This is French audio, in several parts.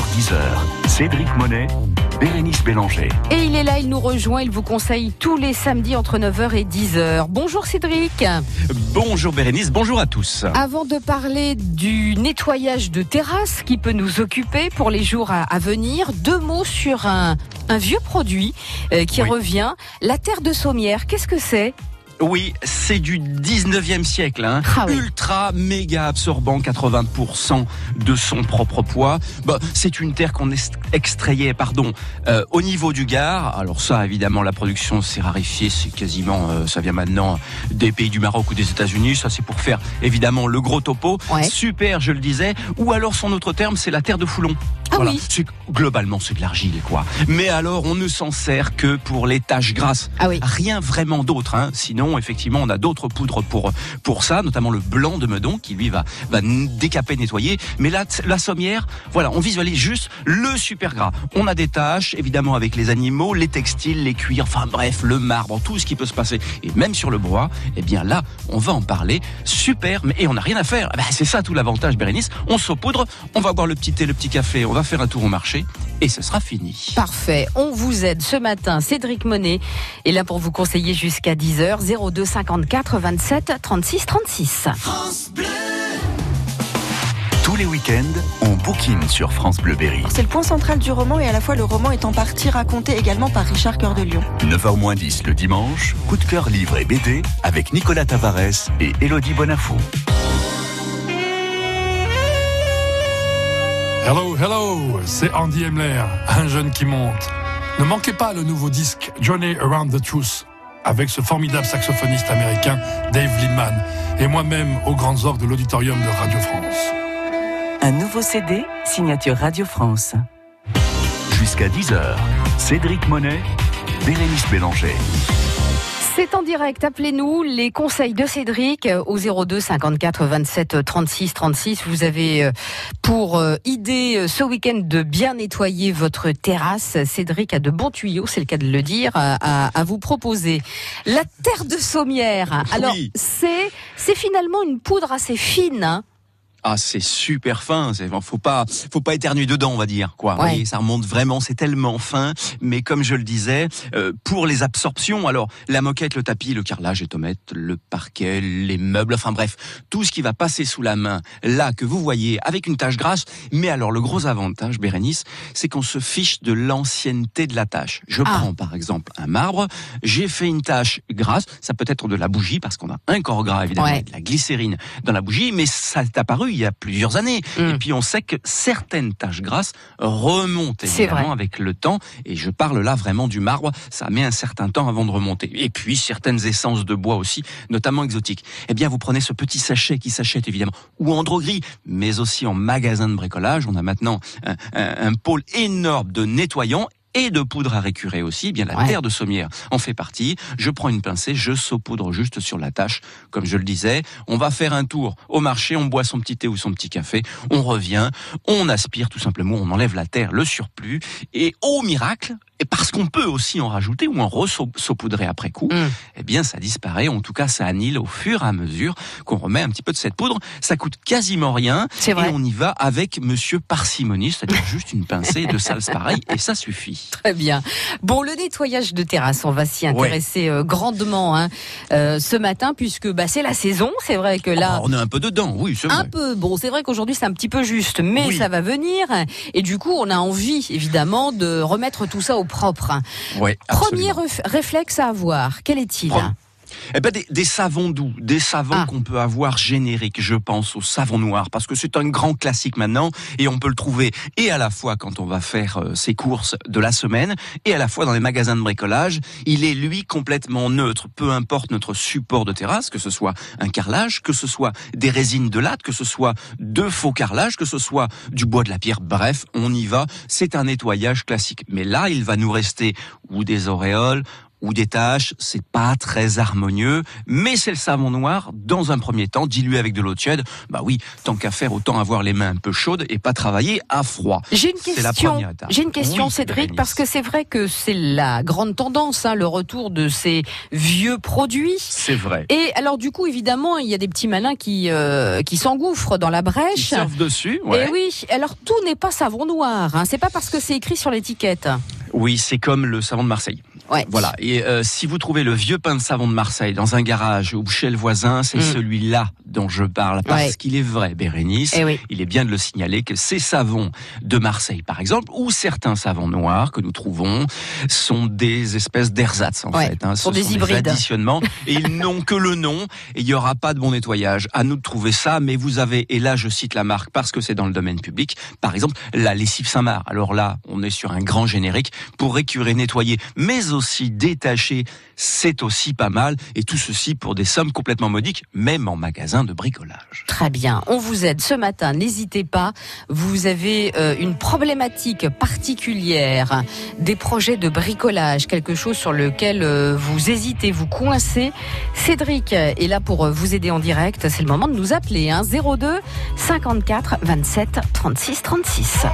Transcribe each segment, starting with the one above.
9h-10h, Cédric Monet, Bérénice Bélanger. Et il est là, il nous rejoint, il vous conseille tous les samedis entre 9h et 10h. Bonjour Cédric. Bonjour Bérénice, bonjour à tous. Avant de parler du nettoyage de terrasse qui peut nous occuper pour les jours à, venir, deux mots sur un, vieux produit euh, qui revient, la terre de sommière. Qu'est-ce que c'est? Oui, c'est du 19e siècle. Hein. Ah Ultra méga absorbant, 80% de son propre poids. Bah, c'est une terre qu'on extrayait pardon, euh, au niveau du Gard. Alors ça, évidemment, la production s'est rarifiée. C'est quasiment, euh, ça vient maintenant des pays du Maroc ou des États-Unis. Ça, c'est pour faire évidemment le gros topo. Super, je le disais. Ou alors son autre terme, c'est la terre de Foulon. Ah oui. Globalement, c'est de l'argile, quoi. Mais alors, on ne s'en sert que pour les taches grasses. Ah oui. Rien vraiment d'autre. Hein. Sinon, effectivement, on a d'autres poudres pour pour ça, notamment le blanc de Meudon qui lui va va décaper, nettoyer. Mais là, la sommière, voilà, on visualise juste le super gras. On a des taches, évidemment, avec les animaux, les textiles, les cuirs, enfin bref, le marbre, tout ce qui peut se passer, et même sur le bois. Eh bien là, on va en parler. Super, mais et on n'a rien à faire. Ben, c'est ça tout l'avantage, Bérénice. On saupoudre, on va boire le petit thé, le petit café, on va faire un tour au marché et ce sera fini. Parfait. On vous aide ce matin. Cédric Monet est là pour vous conseiller jusqu'à 10h. 02 54 27 36 36. France Bleu. Tous les week-ends, on bouquine sur France Bleu Berry. C'est le point central du roman et à la fois le roman est en partie raconté également par Richard Cœur de Lion. 9h10 le dimanche, coup de cœur livre et BD avec Nicolas Tavares et Elodie Bonafou. Hello, hello, c'est Andy Emler, un jeune qui monte. Ne manquez pas le nouveau disque Journey Around the Truth avec ce formidable saxophoniste américain Dave Lindman et moi-même aux grandes orgues de l'auditorium de Radio France. Un nouveau CD, signature Radio France. Jusqu'à 10h, Cédric Monet, Bérénice Bélanger. C'est en direct. Appelez-nous les conseils de Cédric au 02 54 27 36 36. Vous avez euh, pour euh, idée euh, ce week-end de bien nettoyer votre terrasse. Cédric a de bons tuyaux, c'est le cas de le dire, à, vous proposer. La terre de sommière. Alors, c'est c'est finalement une poudre assez fine. Hein. Ah, c'est super fin. C'est, faut pas, faut pas éternuer dedans, on va dire, quoi. ça remonte vraiment. C'est tellement fin. Mais comme je le disais, euh, pour les absorptions, alors la moquette, le tapis, le carrelage, les tomates, le parquet, les meubles, enfin bref, tout ce qui va passer sous la main, là que vous voyez, avec une tache grasse. Mais alors le gros avantage, Bérénice, c'est qu'on se fiche de l'ancienneté de la tâche. Je ah. prends par exemple un marbre. J'ai fait une tache grasse. Ça peut être de la bougie parce qu'on a un corps gras évidemment, de la glycérine dans la bougie, mais ça est apparu il y a plusieurs années. Mm. Et puis on sait que certaines taches grasses remontent évidemment avec le temps. Et je parle là vraiment du marbre. Ça met un certain temps avant de remonter. Et puis certaines essences de bois aussi, notamment exotiques. Eh bien, vous prenez ce petit sachet qui s'achète évidemment ou en droguerie, mais aussi en magasin de bricolage. On a maintenant un, un pôle énorme de nettoyants et de poudre à récurer aussi, eh bien la terre de sommière en fait partie. Je prends une pincée, je saupoudre juste sur la tâche, comme je le disais. On va faire un tour au marché, on boit son petit thé ou son petit café, on revient, on aspire tout simplement, on enlève la terre, le surplus, et au miracle, et parce qu'on peut aussi en rajouter ou en re-saupoudrer après coup, mm. eh bien ça disparaît. En tout cas, ça annule au fur et à mesure qu'on remet un petit peu de cette poudre. Ça coûte quasiment rien. Et on y va avec Monsieur Parcimonie, c'est-à-dire juste une pincée de salse pareil, et ça suffit. Très bien. Bon, le nettoyage de terrasse, on va s'y intéresser euh, grandement hein, euh, ce matin, puisque bah, c'est la saison. C'est vrai que là, oh, on est un peu dedans. Oui, c'est vrai. Un peu. Bon, c'est vrai qu'aujourd'hui c'est un petit peu juste, mais ça va venir. Et du coup, on a envie, évidemment, de remettre tout ça au propre. Premier réflexe à avoir, quel est-il? Eh ben des, savons doux, des savons ah. qu'on peut avoir génériques. Je pense au savon noir parce que c'est un grand classique maintenant et on peut le trouver et à la fois quand on va faire euh, ses courses de la semaine et à la fois dans les magasins de bricolage. Il est lui complètement neutre, peu importe notre support de terrasse, que ce soit un carrelage, que ce soit des résines de latte, que ce soit de faux carrelage, que ce soit du bois de la pierre. Bref, on y va. C'est un nettoyage classique. Mais là, il va nous rester ou des auréoles ou des taches, c'est pas très harmonieux, mais c'est le savon noir dans un premier temps dilué avec de l'eau tiède. Bah oui, tant qu'à faire, autant avoir les mains un peu chaudes et pas travailler à froid. J'ai une question. J'ai une question, Cédric, parce que c'est vrai que c'est la grande tendance, hein, le retour de ces vieux produits. C'est vrai. Et alors du coup, évidemment, il y a des petits malins qui euh, qui s'engouffrent dans la brèche. Qui surfent dessus. Ouais. Et oui. Alors tout n'est pas savon noir. Hein. C'est pas parce que c'est écrit sur l'étiquette. Oui, c'est comme le savon de Marseille. Ouais. Voilà. Et euh, si vous trouvez le vieux pain de savon de Marseille dans un garage ou chez le voisin, c'est Mm. celui-là dont je parle. Parce Ouais. qu'il est vrai, Bérénice, Eh oui. il est bien de le signaler que ces savons de Marseille, par exemple, ou certains savons noirs que nous trouvons, sont des espèces d'ersatz, en Ouais, fait. Hein. sont Ce des sont hybrides. additionnements. et ils n'ont que le nom. Et il n'y aura pas de bon nettoyage. À nous de trouver ça. Mais vous avez, et là, je cite la marque parce que c'est dans le domaine public. Par exemple, la lessive Saint-Marc. Alors là, on est sur un grand générique pour récurer, nettoyer, mais aussi détacher. C'est aussi pas mal. Et tout ceci pour des sommes complètement modiques, même en magasin de bricolage. Très bien, on vous aide ce matin, n'hésitez pas. Vous avez euh, une problématique particulière, des projets de bricolage, quelque chose sur lequel euh, vous hésitez, vous coincez. Cédric est là pour euh, vous aider en direct. C'est le moment de nous appeler. Hein, 02 54 27 36 36.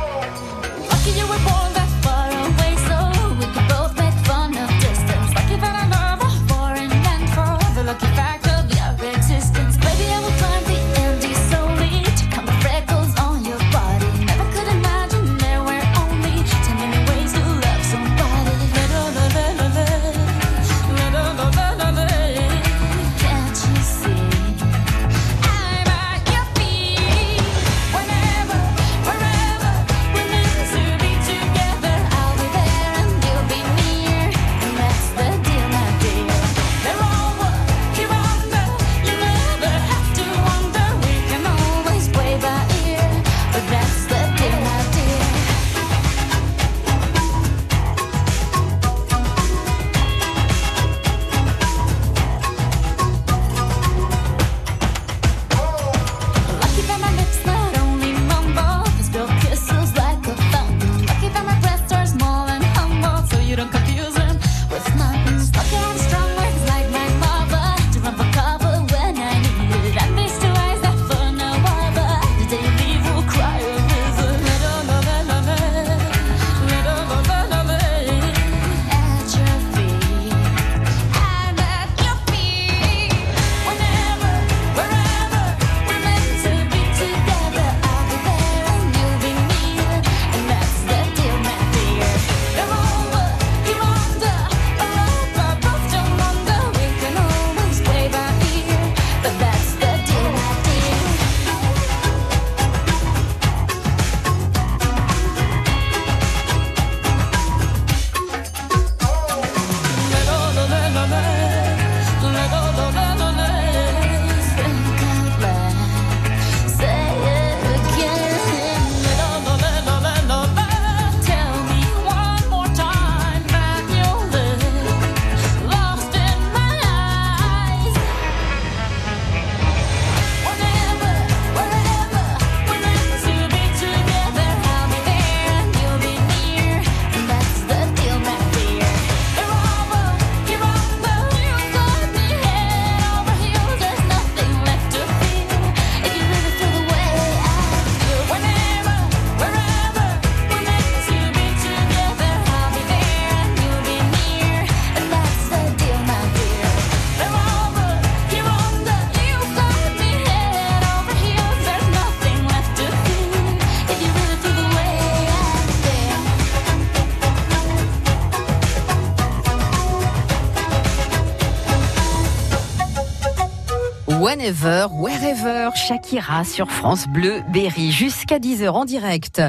wherever, Shakira sur France Bleu Berry, jusqu'à 10h en direct.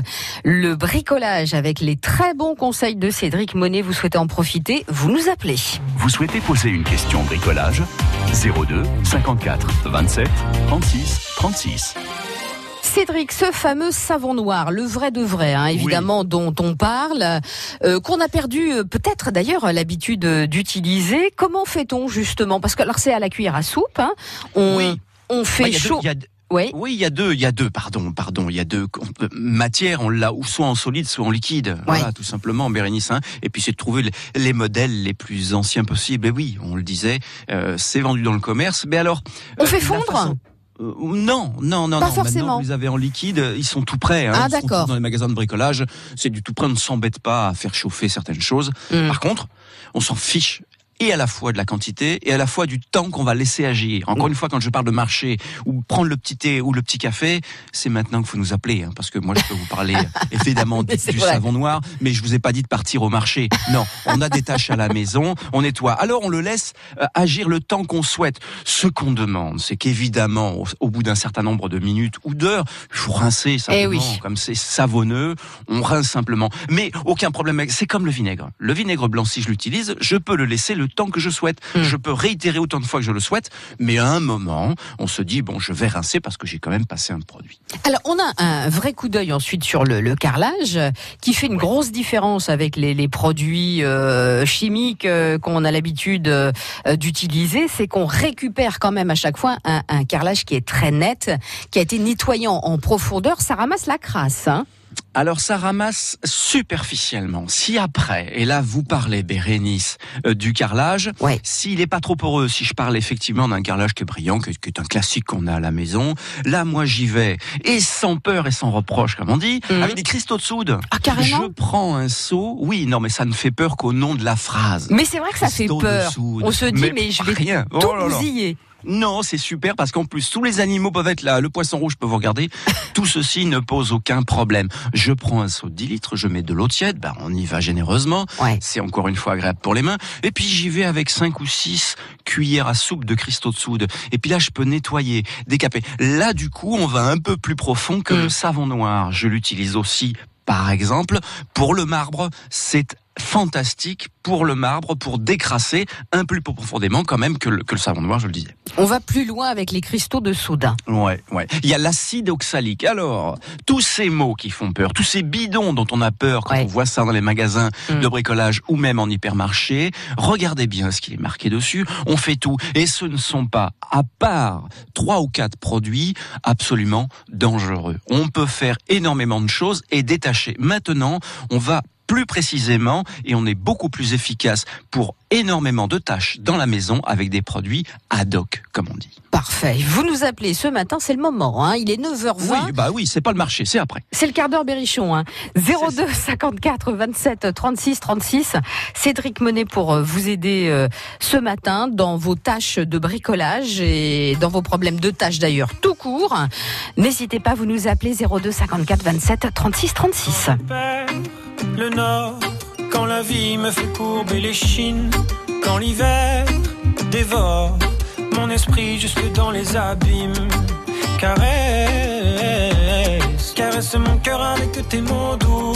Le bricolage avec les très bons conseils de Cédric Monet, vous souhaitez en profiter, vous nous appelez. Vous souhaitez poser une question bricolage? 02 54 27 36 36. Cédric, ce fameux savon noir, le vrai de vrai, hein, évidemment, dont on parle, euh, qu'on a perdu euh, peut-être d'ailleurs euh, l'habitude d'utiliser. Comment fait-on justement? Parce que alors c'est à la cuillère à soupe. Hein on fait Bah, chaud. deux- Oui. Oui, il y a deux, il y a deux, pardon, pardon, il y a deux euh, matières, on l'a ou soit en solide, soit en liquide. Voilà, tout simplement, Bérénice. hein. Et puis c'est de trouver les, les modèles les plus anciens possibles. Et oui, on le disait, euh, c'est vendu dans le commerce. Mais alors, On euh, fait fondre façon- Euh, non, non, non, Pas non. forcément. Maintenant, vous les avez en liquide, ils sont tout prêts. Hein, Ah, d'accord. Dans les magasins de bricolage, c'est du tout prêt. On ne s'embête pas à faire chauffer certaines choses. Mm. Par contre, on s'en fiche et à la fois de la quantité et à la fois du temps qu'on va laisser agir. Encore une fois, quand je parle de marché ou prendre le petit thé ou le petit café, c'est maintenant qu'il faut nous appeler, hein, parce que moi je peux vous parler évidemment du, savon noir, mais je vous ai pas dit de partir au marché. Non, on a des tâches à la maison, on nettoie. Alors on le laisse euh, agir le temps qu'on souhaite. Ce qu'on demande, c'est qu'évidemment, au, au bout d'un certain nombre de minutes ou d'heures, il faut rincer simplement, Eh oui. comme c'est savonneux, on rince simplement. Mais aucun problème, c'est comme le vinaigre. Le vinaigre blanc, si je l'utilise, je peux le laisser le temps que je souhaite. Mm. Je peux réitérer autant de fois que je le souhaite, mais à un moment, on se dit, bon, je vais rincer parce que j'ai quand même passé un produit. Alors, on a un vrai coup d'œil ensuite sur le, le carrelage, euh, qui fait une grosse différence avec les, les produits euh, chimiques euh, qu'on a l'habitude euh, d'utiliser. C'est qu'on récupère quand même à chaque fois un, un carrelage qui est très net, qui a été nettoyé en, en profondeur. Ça ramasse la crasse. Hein Alors ça ramasse superficiellement. Si après, et là vous parlez, Bérénice, euh, du carrelage, Ouais. s'il est pas trop poreux, si je parle effectivement d'un carrelage qui est brillant, qui, qui est un classique qu'on a à la maison, là moi j'y vais, et sans peur et sans reproche, comme on dit, Mhm. avec des cristaux de soude. Ah, carrément Je prends un seau, oui, non mais ça ne fait peur qu'au nom de la phrase. Mais c'est vrai que ça fait peur. On se dit, mais, je vais rien. tout Oh là là. bousiller. Non, c'est super parce qu'en plus tous les animaux peuvent être là. Le poisson rouge peut vous regarder. Tout ceci ne pose aucun problème. Je prends un seau de 10 litres, je mets de l'eau tiède, bah, on y va généreusement. Ouais. C'est encore une fois agréable pour les mains. Et puis j'y vais avec 5 ou 6 cuillères à soupe de cristaux de soude. Et puis là, je peux nettoyer, décaper. Là, du coup, on va un peu plus profond que Mm. le savon noir. Je l'utilise aussi, par exemple, pour le marbre. C'est fantastique pour le marbre, pour décrasser un peu plus profondément quand même que le, que le savon noir, je le disais. On va plus loin avec les cristaux de soude. Ouais, ouais. Il y a l'acide oxalique. Alors, tous ces mots qui font peur, tous ces bidons dont on a peur quand Ouais. on voit ça dans les magasins Mm. de bricolage ou même en hypermarché, regardez bien ce qui est marqué dessus. On fait tout. Et ce ne sont pas, à part trois ou quatre produits, absolument dangereux. On peut faire énormément de choses et détacher. Maintenant, on va plus précisément et on est beaucoup plus efficace pour énormément de tâches dans la maison avec des produits ad hoc, comme on dit. Parfait. Vous nous appelez ce matin, c'est le moment. Hein. Il est 9h20. Oui, bah oui, c'est pas le marché, c'est après. C'est le quart d'heure Berrichon. Hein. 02 54 27 36 36. Cédric Monet pour euh, vous aider euh, ce matin dans vos tâches de bricolage et dans vos problèmes de tâches d'ailleurs tout court. N'hésitez pas, vous nous appelez 02 54 27 36 36. Le nord quand la vie me fait courber les chines, quand l'hiver dévore mon esprit jusque dans les abîmes. Caresse, caresse mon cœur avec tes mots doux.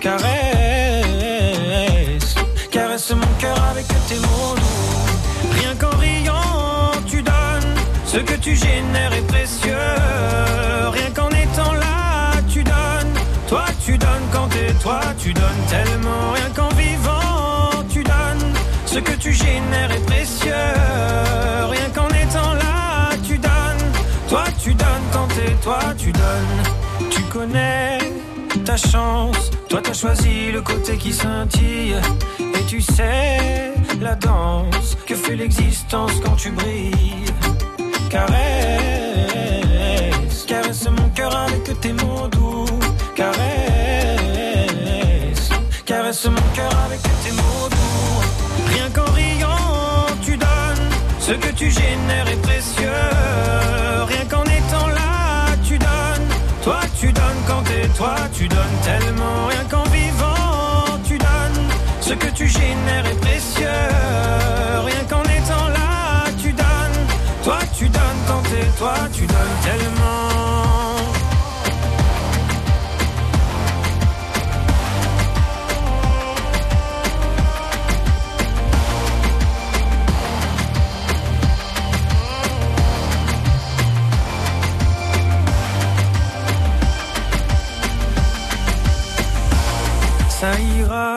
Caresse, caresse mon cœur avec tes mots doux. Rien qu'en riant, tu donnes ce que tu génères est précieux. Toi, t'as choisi le côté qui scintille. Et tu sais la danse que fait l'existence quand tu brilles. Caresse, caresse mon cœur avec tes mots doux. Caresse, caresse mon cœur avec tes mots doux. Rien qu'en riant, tu donnes. Ce que tu génères est toi, tu donnes tellement. Rien qu'en vivant, tu donnes. Ce que tu génères est précieux. Rien qu'en étant là, tu donnes. Toi, tu donnes quand t'es toi, tu donnes tellement.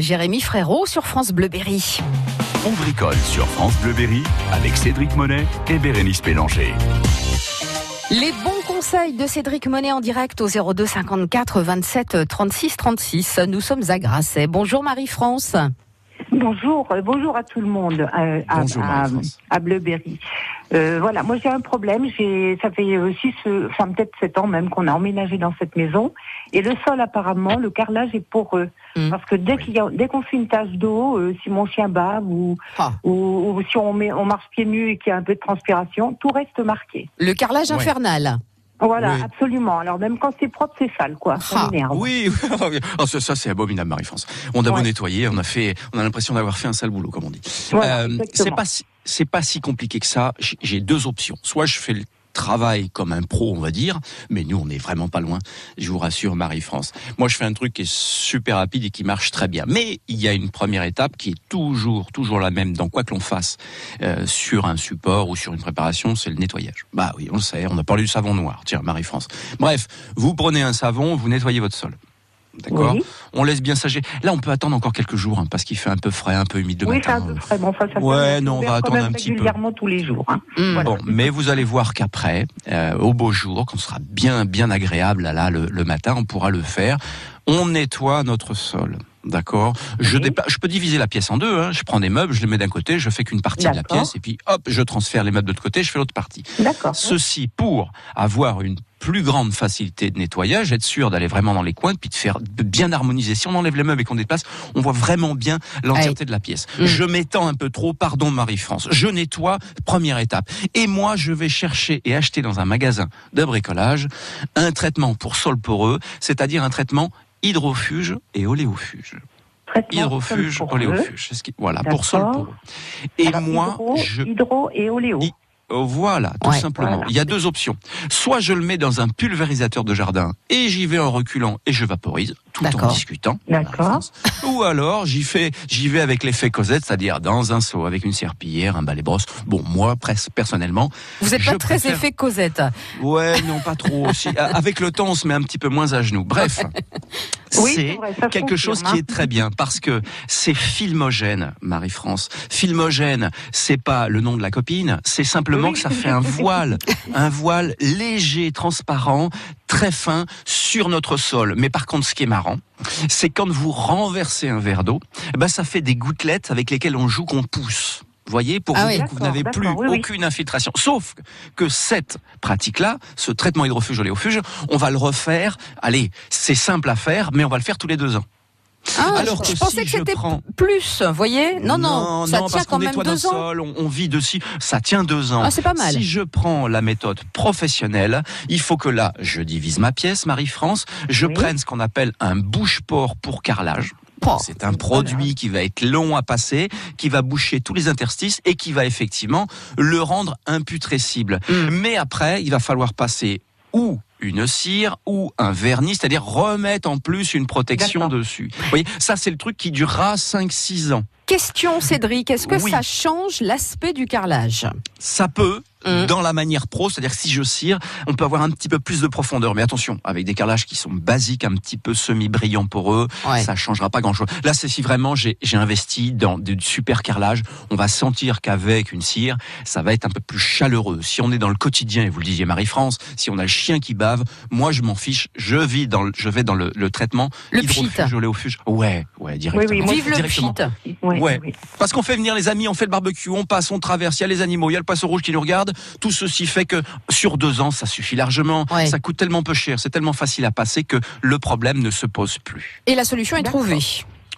Jérémy Frérot sur France Bleu Berry. On bricole sur France Bleu Berry avec Cédric Monet et Bérénice Pélanger. Les bons conseils de Cédric Monet en direct au 02 54 27 36 36. Nous sommes à Grasset. Bonjour Marie-France. Bonjour, euh, bonjour à tout le monde euh, à, Bleuberry. Euh, voilà, moi j'ai un problème. J'ai, ça fait six, enfin peut-être sept ans même qu'on a emménagé dans cette maison, et le sol apparemment, le carrelage est poreux. Mm. Parce que dès qu'il y a, dès qu'on fait une tache d'eau, euh, si mon chien bave ou, Ah. ou, ou si on met, on marche pieds nus et qu'il y a un peu de transpiration, tout reste marqué. Le carrelage Ouais. infernal. Voilà, Oui. absolument. Alors même quand c'est propre, c'est sale, quoi. Ça Ah. Oui, oh, ça, ça, c'est abominable, Marie-France. On a beau nettoyer, on a fait, on a l'impression d'avoir fait un sale boulot, comme on dit. Voilà, Euh, c'est pas, si- c'est pas si compliqué que ça. J'ai deux options. Soit je fais le travail comme un pro, on va dire, mais nous, on n'est vraiment pas loin. Je vous rassure, Marie-France. Moi, je fais un truc qui est super rapide et qui marche très bien. Mais il y a une première étape qui est toujours, toujours la même dans quoi que l'on fasse euh, sur un support ou sur une préparation, c'est le nettoyage. Bah oui, on le sait. On a parlé du savon noir. Tiens, Marie-France. Bref, vous prenez un savon, vous nettoyez votre sol. D'accord Oui. On laisse bien sager. Là, on peut attendre encore quelques jours hein, parce qu'il fait un peu frais, un peu humide le Oui, matin. un peu frais. Bon, ça, ça Ouais, non, on va attendre un petit peu. régulièrement tous les jours. Hein. Mm. Voilà. Bon, mais vous allez voir qu'après, euh, au beau jour, quand ce sera bien, bien agréable là, là, le, le matin, on pourra le faire. On nettoie notre sol. D'accord. Je, dépa- je peux diviser la pièce en deux. Hein. Je prends des meubles, je les mets d'un côté, je fais qu'une partie de la pièce, et puis hop, je transfère les meubles de l'autre côté, je fais l'autre partie. D'accord. Ceci pour avoir une plus grande facilité de nettoyage, être sûr d'aller vraiment dans les coins, puis de faire de bien harmoniser. Si on enlève les meubles et qu'on déplace, on voit vraiment bien l'entièreté de la pièce. Mm. Je m'étends un peu trop, pardon Marie-France. Je nettoie, première étape. Et moi, je vais chercher et acheter dans un magasin de bricolage un traitement pour sol poreux, c'est-à-dire un traitement hydrofuge et oléofuge. Traitement Hydrofuge, oléofuge. Voilà, pour sol D'accord. poreux. Et Alors, moi, hydro, je... hydro et oléo. Oh, Voilà, tout Ouais, simplement. voilà. Il y a deux options. Soit je le mets dans un pulvérisateur de jardin et j'y vais en reculant et je vaporise tout en discutant. D'accord. Ou alors j'y fais, j'y vais avec l'effet Cosette, c'est-à-dire dans un seau avec une serpillière, un balai brosse. Bon, moi, presque personnellement, Vous n'êtes pas très préfère- effet Cosette. ouais, non, pas trop. Si, a- avec le temps, on se met un petit peu moins à genoux. Bref, Oui, c'est quelque chose hein. qui est très bien parce que c'est filmogène, Marie-France. Filmogène, c'est pas le nom de la copine, c'est simplement Oui. que ça fait un voile, un voile léger, transparent, très fin sur notre sol. Mais par contre, ce qui est marrant, c'est quand vous renversez un verre d'eau, eh ben ça fait des gouttelettes avec lesquelles on joue qu'on pousse. Vous voyez, pour Ah vous oui. dire que vous n'avez plus d'accord, oui, oui. aucune infiltration. Sauf que cette pratique-là, ce traitement hydrofuge oléofuge, on va le refaire. Allez, c'est simple à faire, mais on va le faire tous les deux ans. Ah, Alors je, que je pensais si que c'était prends- plus, vous voyez Non, non, ça non, tient parce quand même deux ans. sol, on, on vit dessus, ça tient deux ans. Ah, c'est pas mal. Si je prends la méthode professionnelle, il faut que là, je divise ma pièce, Marie-France, je Oui. prenne ce qu'on appelle un bouche-port pour carrelage. Oh, C'est un produit qui va être long à passer, qui va boucher tous les interstices et qui va effectivement le rendre imputrescible. Mm. Mais après, il va falloir passer ou une cire ou un vernis, c'est-à-dire remettre en plus une protection dessus. Vous voyez, ça c'est le truc qui durera 5-6 ans. Question Cédric, est-ce que Oui. ça change l'aspect du carrelage? Ça peut, Mm. dans la manière pro, c'est-à-dire que si je cire, on peut avoir un petit peu plus de profondeur. Mais attention, avec des carrelages qui sont basiques, un petit peu semi-brillants pour eux, Ouais. ça changera pas grand-chose. Là, c'est si vraiment j'ai j'ai investi dans du super carrelage, on va sentir qu'avec une cire, ça va être un peu plus chaleureux. Si on est dans le quotidien, et vous le disiez Marie-France, si on a le chien qui bave, moi je m'en fiche, je vis dans le, je vais dans le, le traitement Le hydrofuge, oléofuge. Ouais, ouais, directement. Oui, oui, moi, Vive le pchit Oui, Ouais. oui. Parce qu'on fait venir les amis, on fait le barbecue, on passe, on traverse, il y a les animaux, il y a le poisson rouge qui nous regarde. Tout ceci fait que sur deux ans, ça suffit largement. Ouais. Ça coûte tellement peu cher, c'est tellement facile à passer que le problème ne se pose plus. Et la solution est trouvée.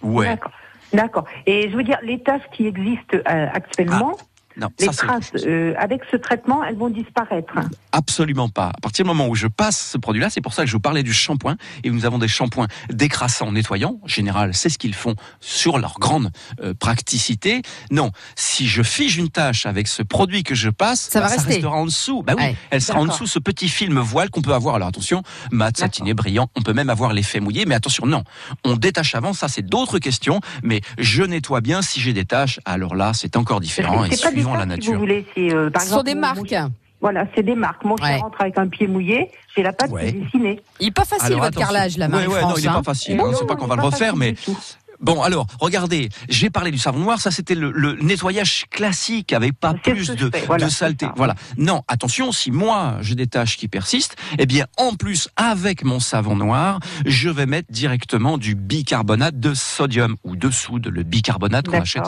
Ouais. D'accord. D'accord. Et je veux dire, les taches qui existent euh, actuellement, Non, les ça, traces, euh, avec ce traitement, elles vont disparaître. Absolument pas. À partir du moment où je passe ce produit-là, c'est pour ça que je vous parlais du shampoing. Et nous avons des shampoings décrassants, nettoyants. En général, c'est ce qu'ils font sur leur grande euh, praticité. Non, si je fige une tâche avec ce produit que je passe, Ça va bah, rester. restera en dessous. Bah oui, Ouais. elle sera en dessous ce petit film voile qu'on peut avoir. Alors attention, mat, satiné, brillant. On peut même avoir l'effet mouillé. Mais attention, non. On détache avant. Ça, c'est d'autres questions. Mais je nettoie bien si j'ai des tâches. Alors là, c'est encore différent et C'est des la taches, si nature. vous voulez, c'est euh, par Ce sont exemple. des mon- marques. mon- Voilà, c'est des marques. Mon Ouais. chien rentre avec un pied mouillé, j'ai la patte Ouais. qui est dessinée. Il est pas facile Alors, votre attention. carrelage, là, Ouais, ouais, Marie-France. non, il n'est hein. pas facile. Non, hein, c'est non, pas qu'on va le refaire, facile mais. Bon, alors, regardez, j'ai parlé du savon noir, ça c'était le, le nettoyage classique, avec pas plus de, voilà, de saleté. Voilà. Non, attention, si moi j'ai des taches qui persistent, eh bien, en plus, avec mon savon noir, je vais mettre directement du bicarbonate de sodium ou de soude, le bicarbonate qu'on achète.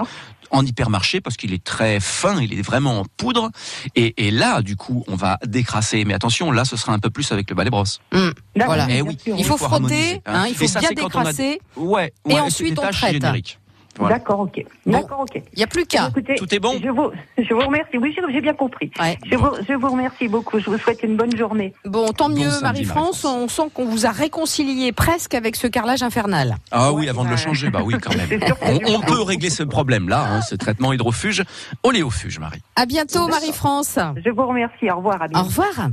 En hypermarché parce qu'il est très fin, il est vraiment en poudre. Et, et là, du coup, on va décrasser. Mais attention, là, ce sera un peu plus avec le balai brosse. D'accord, Voilà. Eh oui. Il faut faut frotter, hein. hein, il faut Et bien a- décrasser. Ouais. Et ensuite, on traite. génériques. Voilà. D'accord, ok. D'accord, ok. Il n'y a plus qu'à. Tout est bon je vous, je vous remercie. Oui, j'ai- bien compris. Ouais. Je, vous, je vous remercie beaucoup. Je vous souhaite une bonne journée. Bon, tant mieux, Marie-France. On sent qu'on vous a réconcilié presque avec ce carrelage infernal. Ah oui, Ouais, avant de le changer, bah oui, quand même. On, peut régler ce problème-là, hein, ce traitement hydrofuge, oléofuge, Marie. À bientôt, Marie-France. Je vous remercie. Au revoir. À Au revoir.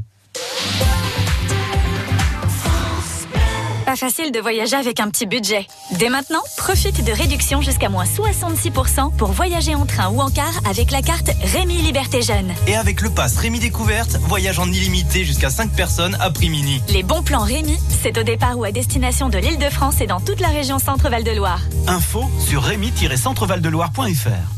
Pas facile de voyager avec un petit budget. Dès maintenant, profite de réductions jusqu'à moins 66% pour voyager en train ou en car avec la carte Rémi Liberté Jeune. Et avec le pass Rémi Découverte, voyage en illimité jusqu'à 5 personnes à prix mini. Les bons plans Rémi, c'est au départ ou à destination de l'île de France et dans toute la région Centre-Val de Loire. Info sur rémi-centrevaldeloire.fr.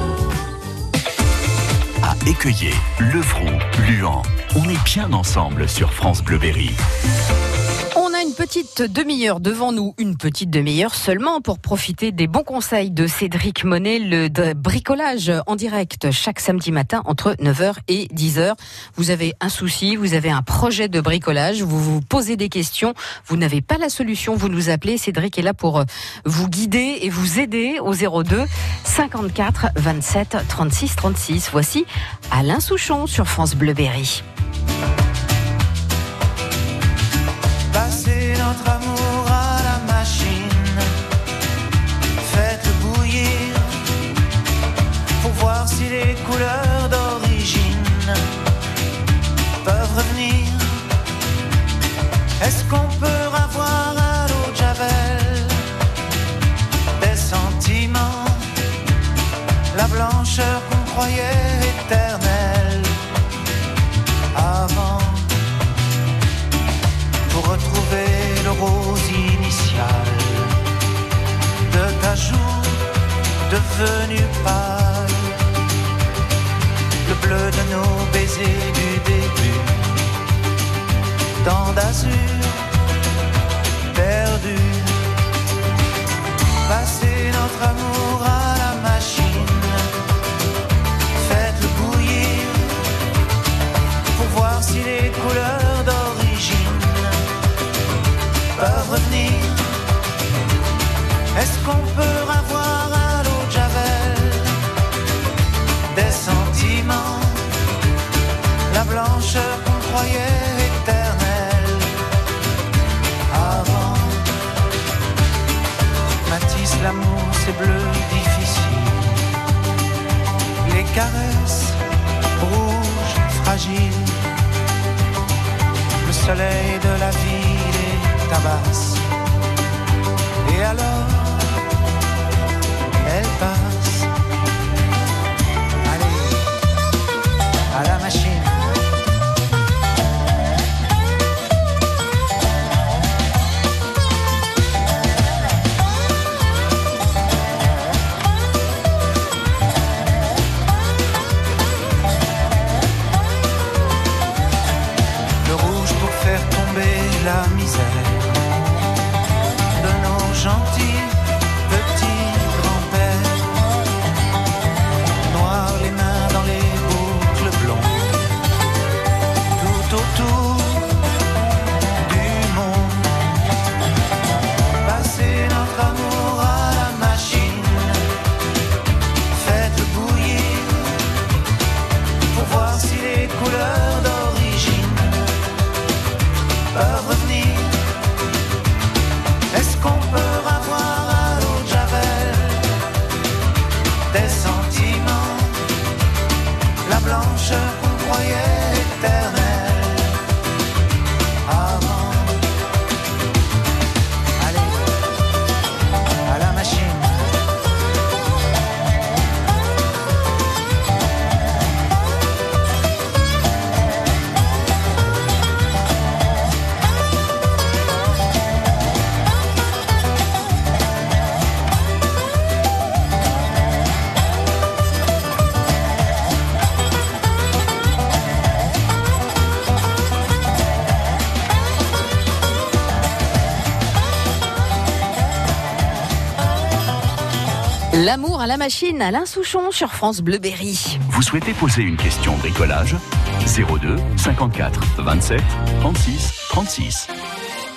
Écueillé, Levroux, Luan, on est bien ensemble sur France Bleu Berry. Une petite demi-heure devant nous, une petite demi-heure seulement pour profiter des bons conseils de Cédric Monet, le bricolage en direct chaque samedi matin entre 9h et 10h. Vous avez un souci, vous avez un projet de bricolage, vous vous posez des questions, vous n'avez pas la solution, vous nous appelez. Cédric est là pour euh, vous guider et vous aider au 02 54 27 36 36. Voici Alain Souchon sur France Bleu Berry. Notre amour L'amour à la machine, Alain Souchon sur France Bleu Berry. Vous souhaitez poser une question bricolage? 02 54 27 36 36.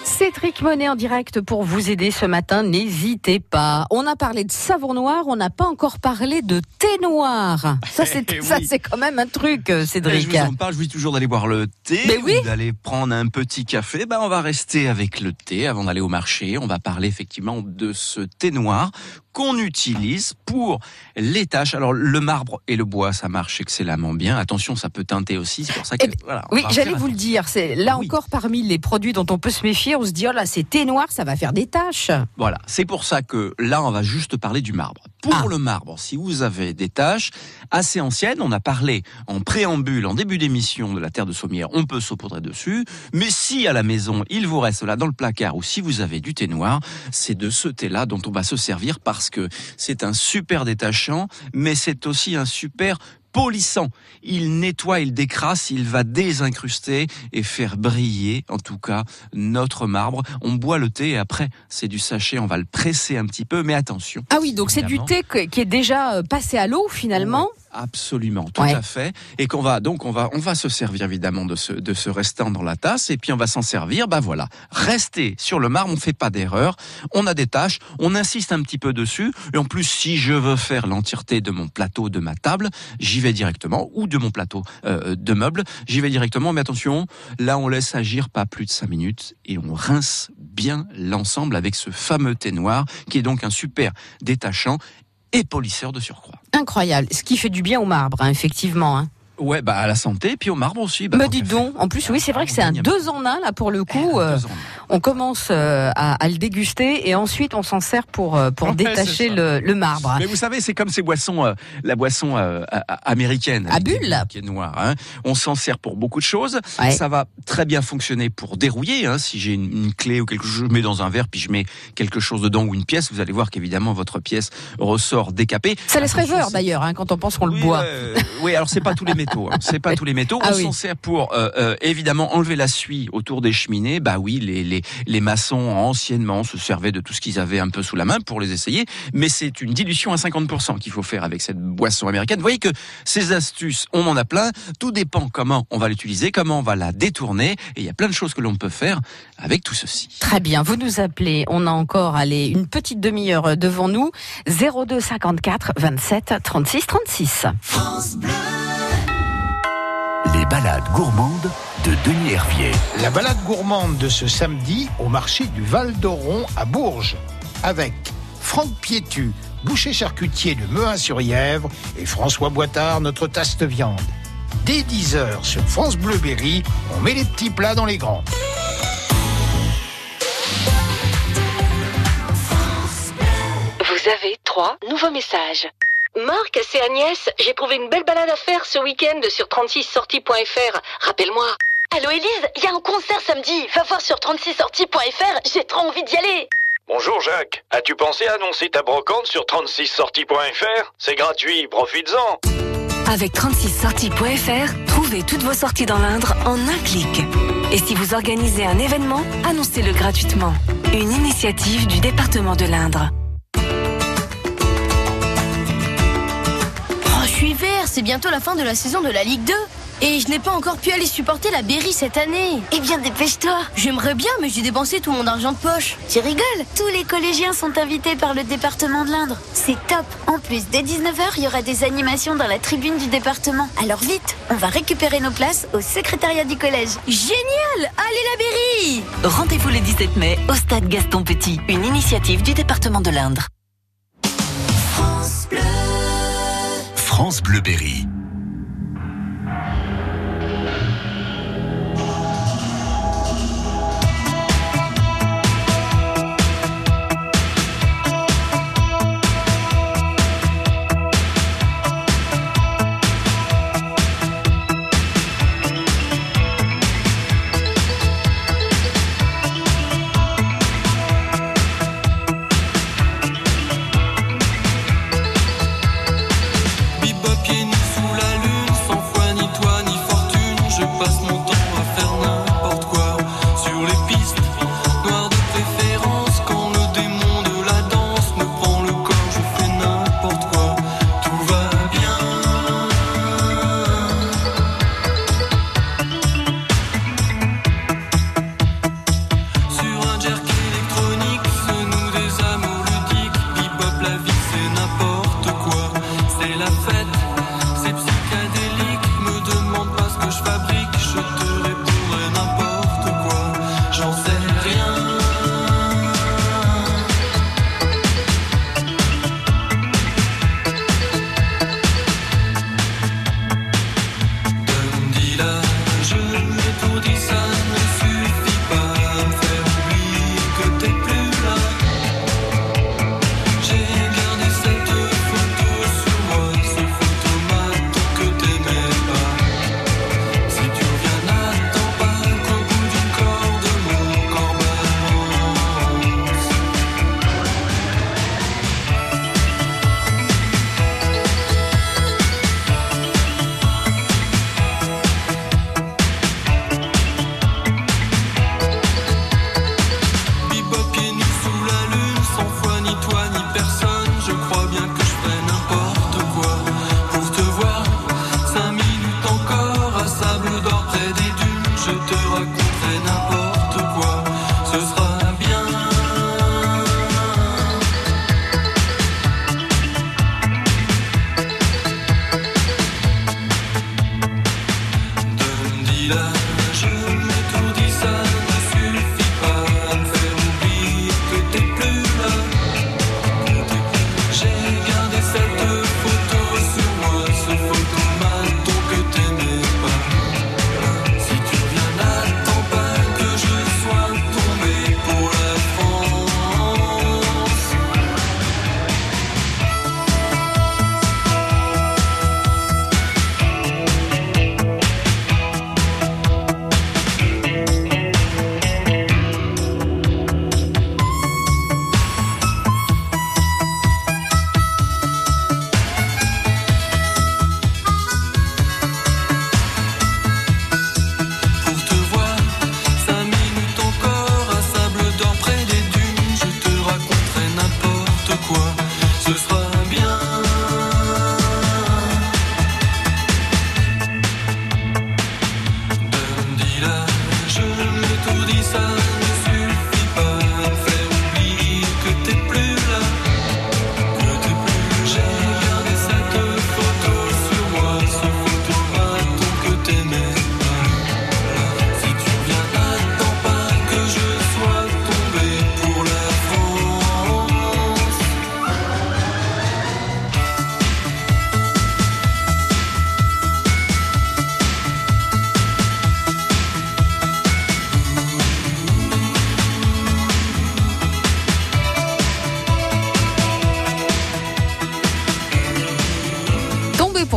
Cédric Monet en direct pour vous aider ce matin, n'hésitez pas. On a parlé de savon noir, on n'a pas encore parlé de thé noir. Ça c'est Eh ça c'est quand même un truc euh, Et Cédric. Je vous en parle, je vous dis toujours d'aller boire le thé, Mais oui. ou d'aller prendre un petit café. Ben, on va rester avec le thé avant d'aller au marché. On va parler effectivement de ce thé noir qu'on utilise pour les tâches. Alors, le marbre et le bois, ça marche excellemment bien. Attention, ça peut teinter aussi. C'est pour ça que, Eh ben, voilà, Oui, j'allais vous le dire, c'est là Oui. encore parmi les produits dont on peut se méfier, on se dit oh là c'est thé noir, ça va faire des taches. Voilà, c'est pour ça que là, on va juste parler du marbre. Pour Ah. le marbre, si vous avez des tâches assez anciennes, on a parlé en préambule, en début d'émission de la terre de Sommière, on peut saupoudrer dessus. Mais si à la maison, il vous reste là dans le placard ou si vous avez du thé noir, c'est de ce thé-là dont on va se servir parce que c'est un super détachant, mais c'est aussi un super polissant. Il nettoie, il décrasse, il va désincruster et faire briller, en tout cas, notre marbre. On boit le thé et après, c'est du sachet, on va le presser un petit peu, mais attention. Ah oui, donc c'est du thé qui est déjà euh, passé à l'eau finalement. Absolument, tout Ouais. à fait. Et qu'on va donc on va on va se servir évidemment de ce de ce restant dans la tasse et puis on va s'en servir. Bah voilà, rester sur le marbre, on fait pas d'erreur. On a des tâches, on insiste un petit peu dessus. Et en plus, si je veux faire l'entièreté de mon plateau, de ma table, j'y vais directement ou de mon plateau euh, de meubles, j'y vais directement. Mais attention, là on laisse agir pas plus de cinq minutes et on rince bien l'ensemble avec ce fameux thé noir qui est donc un super détachant et polisseur de surcroît. Incroyable, ce qui fait du bien au marbre, hein, effectivement. hein. Ouais, bah à la santé, puis au marbre aussi. Bah, qu'à faire. donc, en plus oui c'est vrai que c'est un deux en un là pour le coup. Eh, euh, deux ans. on commence euh, à, à le déguster et ensuite on s'en sert pour euh, pour Ouais, détacher le, le marbre. Mais vous savez, c'est comme ces boissons, euh, la boisson euh, américaine. À bulles Qui est noire. hein. On s'en sert pour beaucoup de choses. Ouais. Ça va très bien fonctionner pour dérouiller. Hein. Si j'ai une, une clé ou quelque chose, je mets dans un verre, puis je mets quelque chose dedans ou une pièce, vous allez voir qu'évidemment votre pièce ressort décapée. Ça laisse rêveur d'ailleurs hein, quand on pense qu'on le boit. euh, oui, alors c'est pas tous les métaux. Hein. C'est pas tous les métaux. Ah on oui. s'en sert pour euh, euh, évidemment enlever la suie autour des cheminées. Bah oui, les, les, les maçons anciennement se servaient de tout ce qu'ils avaient un peu sous la main pour les essayer. Mais c'est une dilution à 50% qu'il faut faire avec cette boisson américaine. Vous voyez que ces astuces, on en a plein. Tout dépend comment on va l'utiliser, comment on va la détourner. Et il y a plein de choses que l'on peut faire avec tout ceci. Très bien, vous nous appelez. On a encore allez, une petite demi-heure devant nous. 02 54 27 36 36. Les balades gourmandes de Denis Hervier. La balade gourmande de ce samedi au marché du Val d'Oron à Bourges, avec Franck Piétu, boucher charcutier de Mehun-sur-Yèvre, et François Boitard, notre tasse de viande. Dès 10h sur France Bleu Berry, on met les petits plats dans les grands. Vous avez trois nouveaux messages. Marc, c'est Agnès. J'ai trouvé une belle balade à faire ce week-end sur 36sorties.fr. Rappelle-moi. Allô Élise, il y a un concert samedi. Va voir sur 36sorties.fr. J'ai trop envie d'y aller. Bonjour Jacques. As-tu pensé à annoncer ta brocante sur 36sorties.fr C'est gratuit, profites-en. Avec 36sorties.fr, trouvez toutes vos sorties dans l'Indre en un clic. Et si vous organisez un événement, annoncez-le gratuitement. Une initiative du département de l'Indre. c'est bientôt la fin de la saison de la Ligue 2. Et je n'ai pas encore pu aller supporter la Berry cette année. Eh bien, dépêche-toi. J'aimerais bien, mais j'ai dépensé tout mon argent de poche. Tu rigoles? Tous les collégiens sont invités par le département de l'Indre. C'est top. En plus, dès 19h, il y aura des animations dans la tribune du département. Alors vite, on va récupérer nos places au secrétariat du collège. Génial Allez la Berry Rendez-vous le 17 mai au stade Gaston Petit, une initiative du département de l'Indre. France Bleu. France Bleuberry.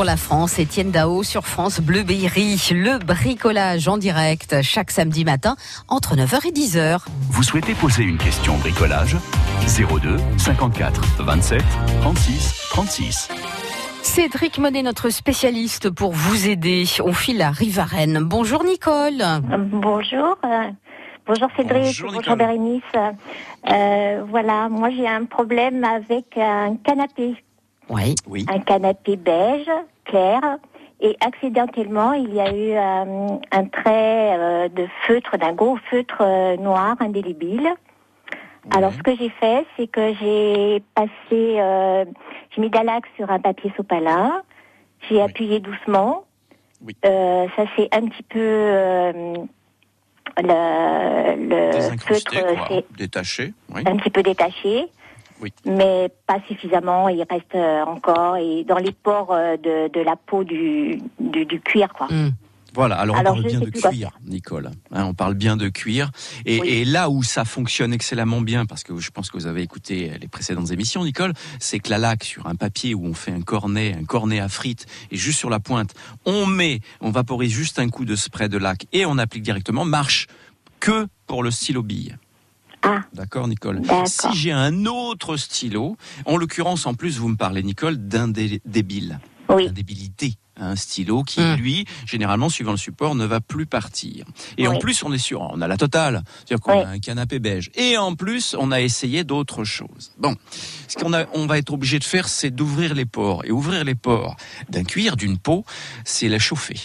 la France, Étienne Dao sur France Bleu Berry. Le bricolage en direct chaque samedi matin entre 9h et 10h. Vous souhaitez poser une question bricolage? 02 54 27 36 36. Cédric Monet, notre spécialiste pour vous aider. On file à Rivarenne. Bonjour Nicole. Bonjour. Bonjour Cédric, bonjour, bonjour Bérénice. Euh, voilà, moi j'ai un problème avec un canapé. Oui. Un canapé beige clair. Et accidentellement, il y a eu euh, un trait euh, de feutre, d'un gros feutre euh, noir indélébile. Alors ce que j'ai fait, c'est que j'ai passé, j'ai mis d'alax sur un papier sopalin, j'ai appuyé doucement. Ça c'est un petit peu le, le feutre Détaché. Oui. un petit peu détaché, Oui. mais pas suffisamment. Il reste euh, encore et dans les pores euh, de, de la peau du, du, du cuir, quoi. Voilà, alors, Alors, on parle bien de quoi cuir, Nicole. Hein, on parle bien de cuir. Et, et là où ça fonctionne excellemment bien, parce que je pense que vous avez écouté les précédentes émissions, Nicole, c'est que la laque sur un papier où on fait un cornet, un cornet à frites, et juste sur la pointe, on met, on vaporise juste un coup de spray de laque et on applique directement, marche que pour le stylo bille. D'accord, Nicole. Si j'ai un autre stylo, en l'occurrence, en plus, vous me parlez, Nicole, d'indélébile. D'indébilité. Un stylo qui, lui, généralement, suivant le support, ne va plus partir. Et en Oui. plus, on est sûr, on a la totale. C'est-à-dire qu'on a un canapé beige. Et en plus, on a essayé d'autres choses. Bon. Ce qu'on on va être obligé de faire, c'est d'ouvrir les pores. Et ouvrir les pores d'un cuir, d'une peau, c'est la chauffer.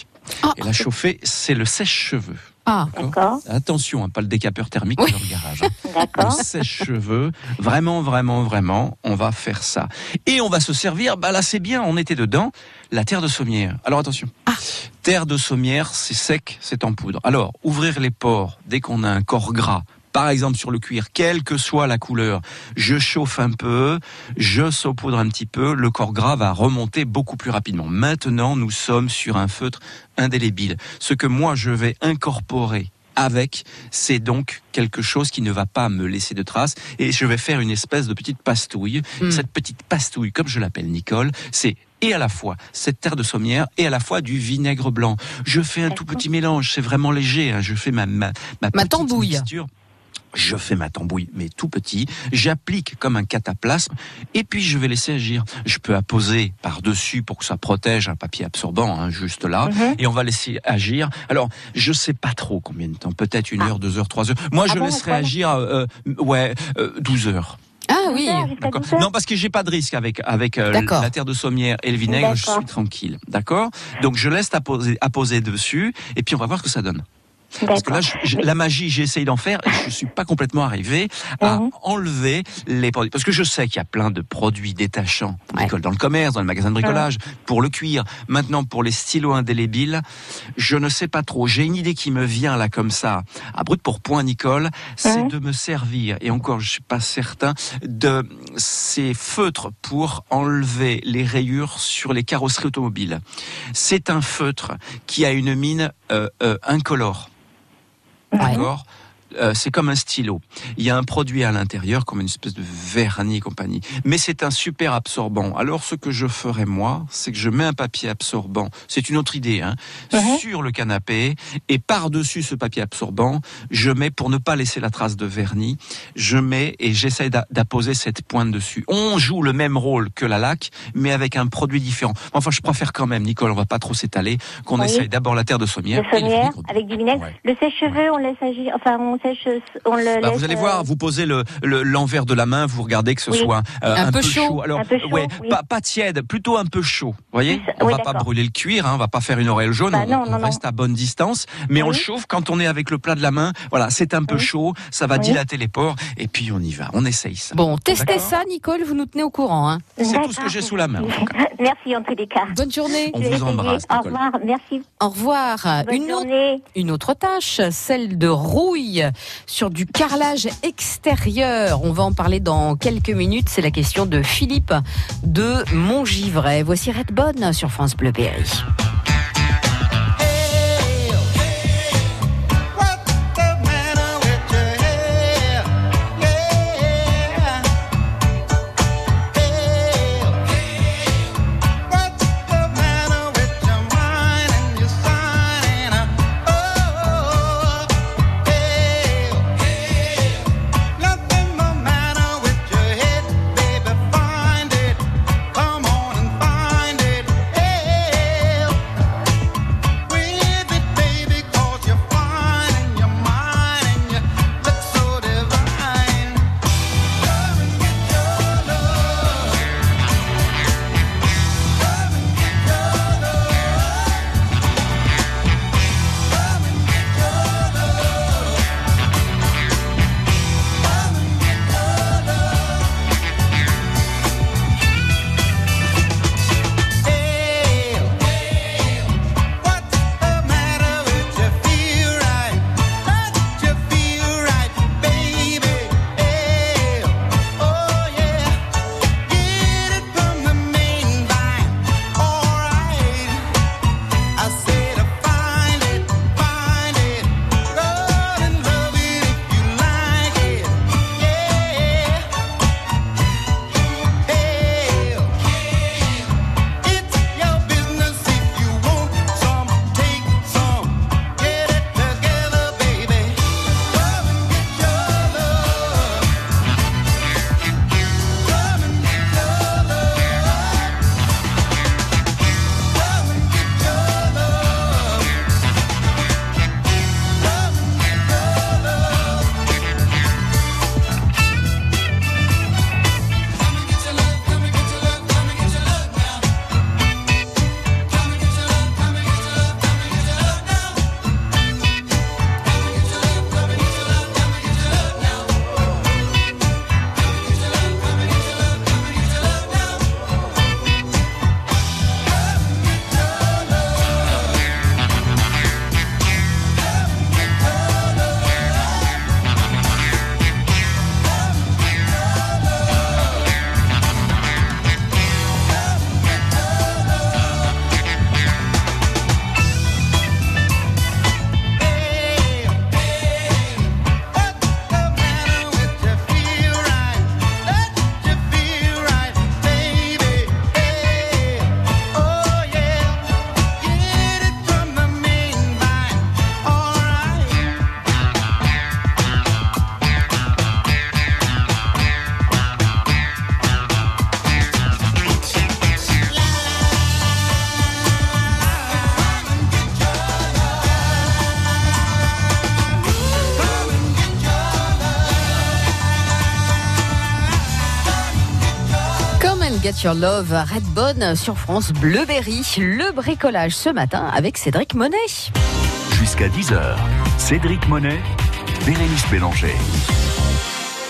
Et la chauffer, c'est le sèche-cheveux. Ah, d'accord. Attention, hein, pas le décapeur thermique dans le garage. hein. D'accord. Sèche-cheveux, vraiment, vraiment, vraiment, on va faire ça. Et on va se servir, bah là c'est bien, on était dedans, la terre de sommière. Alors attention, terre de sommière, c'est sec, c'est en poudre. Alors, ouvrir les pores dès qu'on a un corps gras, par exemple sur le cuir, quelle que soit la couleur, je chauffe un peu, je saupoudre un petit peu, le corps gras va remonter beaucoup plus rapidement. Maintenant, nous sommes sur un feutre indélébile. Ce que moi, je vais incorporer avec, c'est donc quelque chose qui ne va pas me laisser de traces et je vais faire une espèce de petite pastouille. Cette petite pastouille, comme je l'appelle Nicole, c'est et à la fois cette terre de sommière et à la fois du vinaigre blanc. Je fais un tout petit mélange, c'est vraiment léger. hein. Je fais ma ma, ma, petite tambouille. mixture. Je fais ma tambouille, mais tout petit. J'applique comme un cataplasme, et puis je vais laisser agir. Je peux apposer par-dessus pour que ça protège un papier absorbant, hein, juste là, Mhm. et on va laisser agir. Alors, je sais pas trop combien de temps, peut-être une heure, deux heures, trois heures. Moi, Ah je bon, laisserai agir, euh, ouais, euh, 12 heures. Ah oui. D'accord. Non, parce que j'ai pas de risque avec avec euh, la terre de sommière et le vinaigre. Je suis tranquille. D'accord? Donc je laisse apposer, apposer dessus et puis on va voir ce que ça donne. Parce que là, je- je- la magie, j'essaye d'en faire je suis pas complètement arrivé à Mhm. enlever les produits. Parce que je sais qu'il y a plein de produits détachants, dans le commerce, dans les magasins de bricolage, pour le cuir. Maintenant, pour les stylos indélébiles, je ne sais pas trop. J'ai une idée qui me vient là comme ça, à brut pour point, Nicole, c'est Mhm. de me servir, et encore, je suis pas certain, de ces feutres pour enlever les rayures sur les carrosseries automobiles. C'est un feutre qui a une mine euh, euh, incolore. D'accord Euh, c'est comme un stylo. Il y a un produit à l'intérieur, comme une espèce de vernis et compagnie. Mais c'est un super absorbant. Alors, ce que je ferais, moi, c'est que je mets un papier absorbant. C'est une autre idée, hein. Sur le canapé. Et par-dessus ce papier absorbant, je mets, pour ne pas laisser la trace de vernis, je mets et j'essaie d'a- d'apposer cette pointe dessus. On joue le même rôle que la laque, mais avec un produit différent. Enfin, je préfère quand même, Nicole, on va pas trop s'étaler, qu'on Oui. essaye d'abord la terre de sommière. Le sommière avec du vinaigre. Le sèche-cheveux, on laisse agir. Enfin, on sèche, on le Bah, laisse. vous allez euh, voir, vous posez le le- l'envers de la main, vous regardez que ce Oui. soit euh, Un un, peu peu, chaud. chaud. Alors, Un peu chaud, ouais, oui. pas, pas tiède, plutôt un peu chaud. Voyez, on oui, va pas brûler le cuir, hein, on va pas faire une auréole jaune, Bah on, non, on non, non. reste à bonne distance, mais on le chauffe quand on est avec le plat de la main. Voilà, c'est un peu chaud, ça va Oui. dilater les pores, et puis on y va, on essaye ça. Bon, testez ça, Nicole, vous nous tenez au courant. Hein. C'est tout ce que j'ai sous la main. en tout cas. Merci en tous les cas. Bonne journée. On vous embrasse, Au revoir, merci. Au revoir. Bonne Une autre, journée. une autre tâche, celle de rouille sur du carrelage extérieur. On va en parler dans quelques minutes. C'est la question de Philippe de Montgivray. Voici Redbone sur France Bleu Berry. Get Your Love, Redbone sur France Bleuberry. Le bricolage ce matin avec Cédric Monet. Jusqu'à 10h, Cédric Monet, Bérénice Bélanger.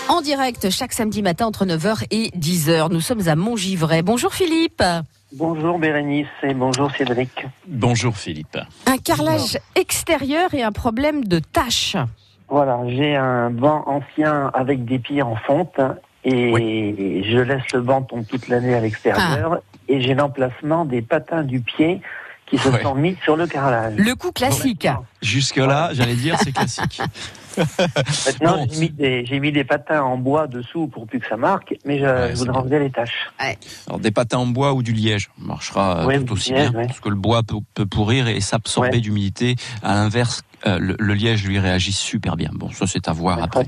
En direct chaque samedi matin entre 9h et 10h. Nous sommes à Montgivray. Bonjour Philippe. Bonjour Bérénice et bonjour Cédric. Bonjour Philippe. Un carrelage extérieur et un problème de tâches. Voilà, j'ai un banc ancien avec des pieds en fonte et je laisse le banc tomber toute l'année à l'extérieur et j'ai l'emplacement des patins du pied qui se Ouais. sont mis sur le carrelage. Le coup classique. Jusque-là, j'allais dire, c'est classique. Maintenant, j'ai mis, des- j'ai mis des patins en bois dessous pour plus que ça marque, mais je, je voudrais enlever les tâches. Alors des patins en bois ou du liège marchera Ouais, tout aussi liège, bien ouais. parce que le bois peut, peut pourrir et s'absorber Ouais. d'humidité. À l'inverse, euh, le, le liège lui réagit super bien. Bon, ça c'est à voir après.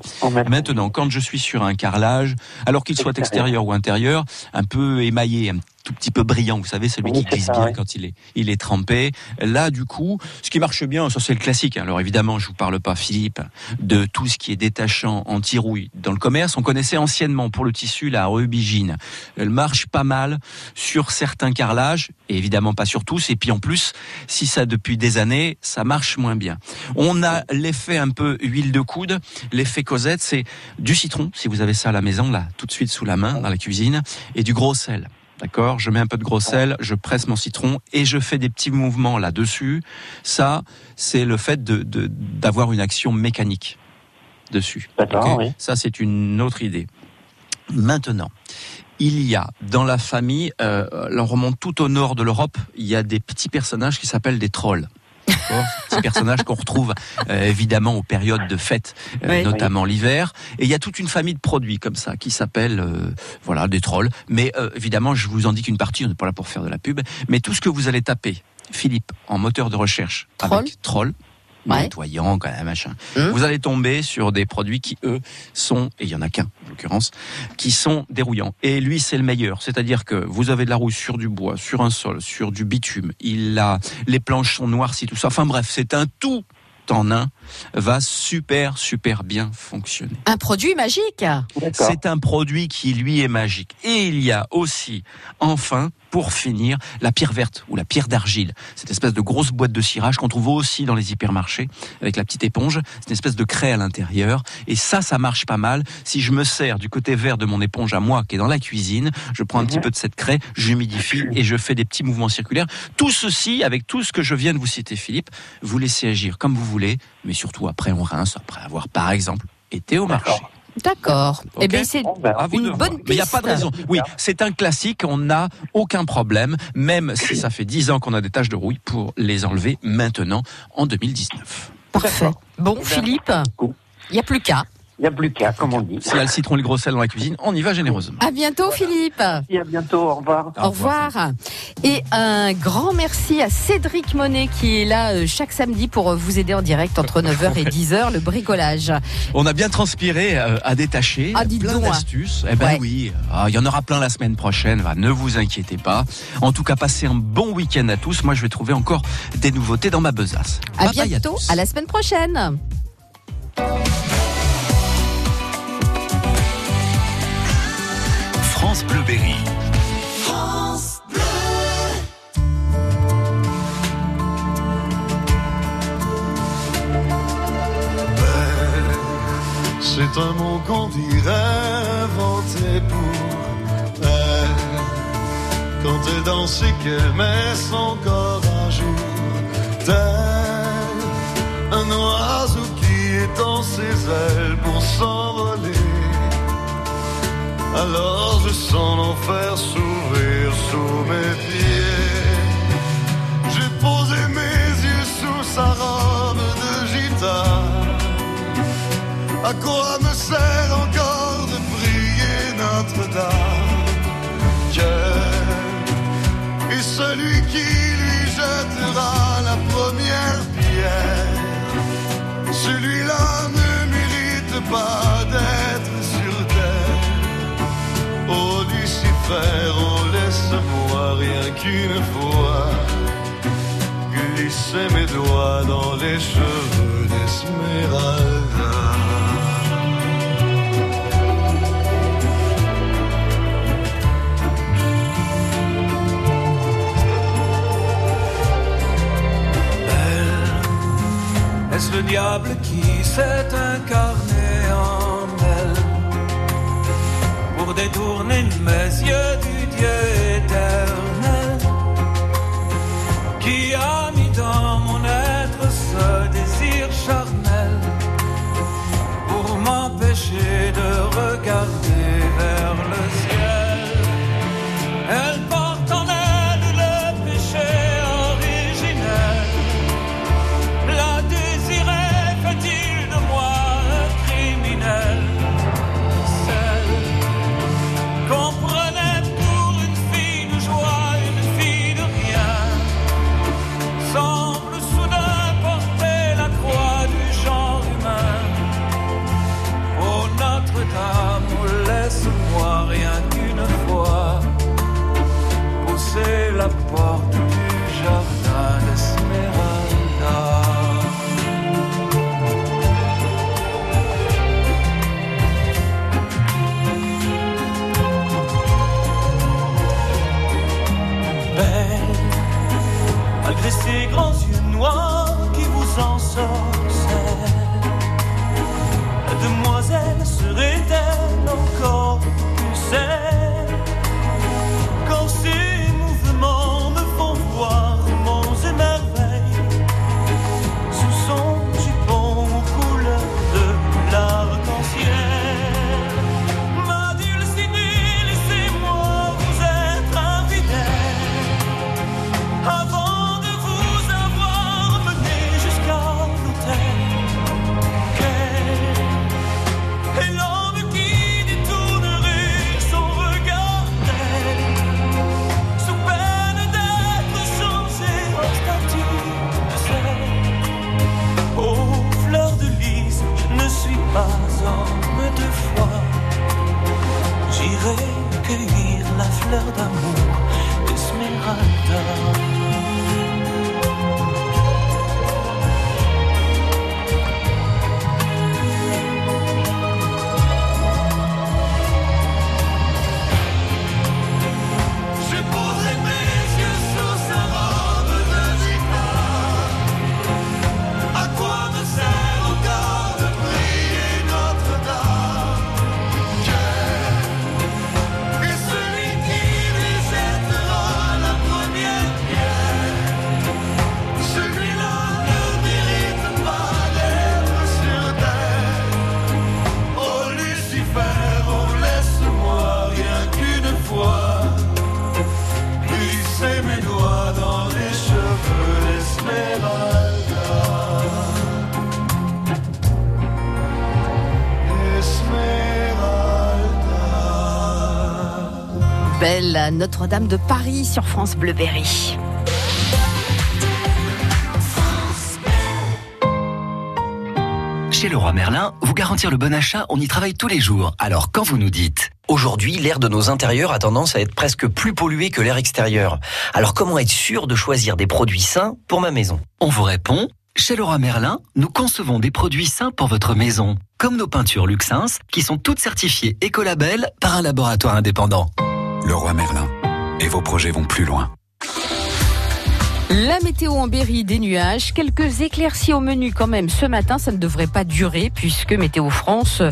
Maintenant, quand je suis sur un carrelage, alors qu'il soit extérieur ou intérieur, un peu émaillé, un tout petit peu brillant, vous savez, celui Oui, qui glisse ça, bien quand il est, il est trempé. Là, du coup, ce qui marche bien, ça c'est le classique. Alors évidemment, je vous parle pas, Philippe, de tout ce qui est détachant anti-rouille dans le commerce. On connaissait anciennement pour le tissu la rubigine. Elle marche pas mal sur certains carrelages, et évidemment pas sur tous. Et puis en plus, si ça depuis des années, ça marche moins bien. On a l'effet un peu huile de coude. L'effet Cosette, c'est du citron, si vous avez ça à la maison, là, tout de suite sous la main, dans la cuisine, et du gros sel. D'accord Je mets un peu de gros sel, je presse mon citron et je fais des petits mouvements là-dessus. Ça, c'est le fait de- de- d'avoir une action mécanique dessus. D'accord, oui. Ça, c'est une autre idée. Maintenant, il y a dans la famille, euh, là, on remonte tout au nord de l'Europe, il y a des petits personnages qui s'appellent des trolls. D'accord Ces personnages qu'on retrouve euh, évidemment aux périodes de fêtes, euh, Oui. notamment l'hiver. Et il y a toute une famille de produits comme ça qui s'appellent euh, voilà des trolls. Mais euh, évidemment, je vous en dis qu'une partie, on n'est pas là pour faire de la pub. Mais tout ce que vous allez taper, Philippe, en moteur de recherche avec troll, nettoyant, quand même, machin. Vous allez tomber sur des produits qui, eux, sont, et il y en a qu'un, en l'occurrence, qui sont dérouillants. Et lui, c'est le meilleur. C'est-à-dire que vous avez de la rouille sur du bois, sur un sol, sur du bitume. Il a, les planches sont noircies, tout ça. Enfin bref, c'est un tout en un, va super, super bien fonctionner. Un produit magique. C'est un produit qui, lui, est magique. Et il y a aussi, enfin, pour finir, la pierre verte ou la pierre d'argile. Cette espèce de grosse boîte de cirage qu'on trouve aussi dans les hypermarchés avec la petite éponge. C'est une espèce de craie à l'intérieur. Et ça, ça marche pas mal. Si je me sers du côté vert de mon éponge à moi, qui est dans la cuisine, je prends un petit peu de cette craie, j'humidifie et je fais des petits mouvements circulaires. Tout ceci, avec tout ce que je viens de vous citer, Philippe, vous laissez agir comme vous voulez, mais surtout après on rince, après avoir, par exemple, été au marché. D'accord. Eh bien, c'est vous de une bonne Mais il n'y a pas de piste. raison. Oui, c'est un classique, on n'a aucun problème, même si ça fait 10 ans qu'on a des taches de rouille, pour les enlever maintenant, en 2019. Parfait. Bon, Philippe, il n'y a plus qu'à. Il n'y a plus qu'à, comme on dit. S'il y a le citron et le gros sel dans la cuisine, on y va généreusement. À bientôt, Philippe. Et à bientôt, au revoir. Au revoir. Et un grand merci à Cédric Monet qui est là euh, chaque samedi pour euh, vous aider en direct entre 9h et 10h, le bricolage. On a bien transpiré euh, à détacher, Ah, dites plein hein. d'astuces. Eh ben Ouais. oui, Ah, il y en aura plein la semaine prochaine. va, ne vous inquiétez pas. En tout cas, passez un bon week-end à tous. Moi, je vais trouver encore des nouveautés dans ma besace. À Bye bye bientôt, à la semaine prochaine. France Bleu Berry. C'est un mot qu'on dirait inventé pour elle. Quand elle danse et qu'elle met son corps à jour, tel un oiseau qui étend ses ailes pour s'envoler. Alors je sens l'enfer s'ouvrir sous mes pieds. J'ai posé mes yeux sous sa robe de gitane. À quoi me sert encore de prier Notre-Dame? Dieu est celui qui lui jettera la première pierre? Celui-là ne mérite pas d'être. Oh Lucifer, oh laisse-moi rien qu'une fois glisser mes doigts dans les cheveux d'Esmeralda. Est-ce le diable qui s'est incarné détourner mes yeux du Dieu éternel Notre-Dame de Paris sur France Bleu Berry. Chez Leroy Merlin, vous garantir le bon achat, on y travaille tous les jours. Alors quand vous nous dites Aujourd'hui, l'air de nos intérieurs a tendance à être presque plus pollué que l'air extérieur. Alors comment être sûr de choisir des produits sains pour ma maison? On vous répond chez Leroy Merlin, nous concevons des produits sains pour votre maison, comme nos peintures Luxins, qui sont toutes certifiées Écolabel par un laboratoire indépendant. Leroy Merlin. Et vos projets vont plus loin. La météo en Berry, des nuages, quelques éclaircies au menu quand même. Ce matin, ça ne devrait pas durer puisque Météo France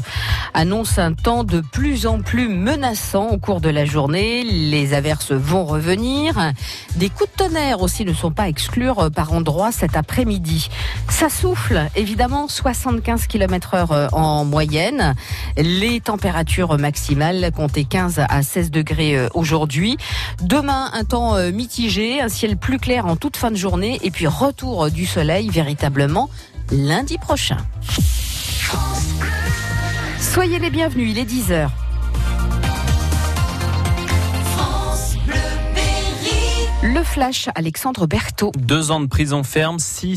annonce un temps de plus en plus menaçant au cours de la journée. Les averses vont revenir. Des coups de tonnerre aussi ne sont pas à par endroits cet après-midi. Ça souffle, évidemment, 75 km heure en moyenne. Les températures maximales comptaient 15 à 16 degrés euh, aujourd'hui. Demain, un temps euh, mitigé, un ciel plus clair en toute fin de journée et puis retour du soleil véritablement lundi prochain. Soyez les bienvenus, il est 10h. Le flash Alexandre Berthaud. Deux ans de prison ferme, six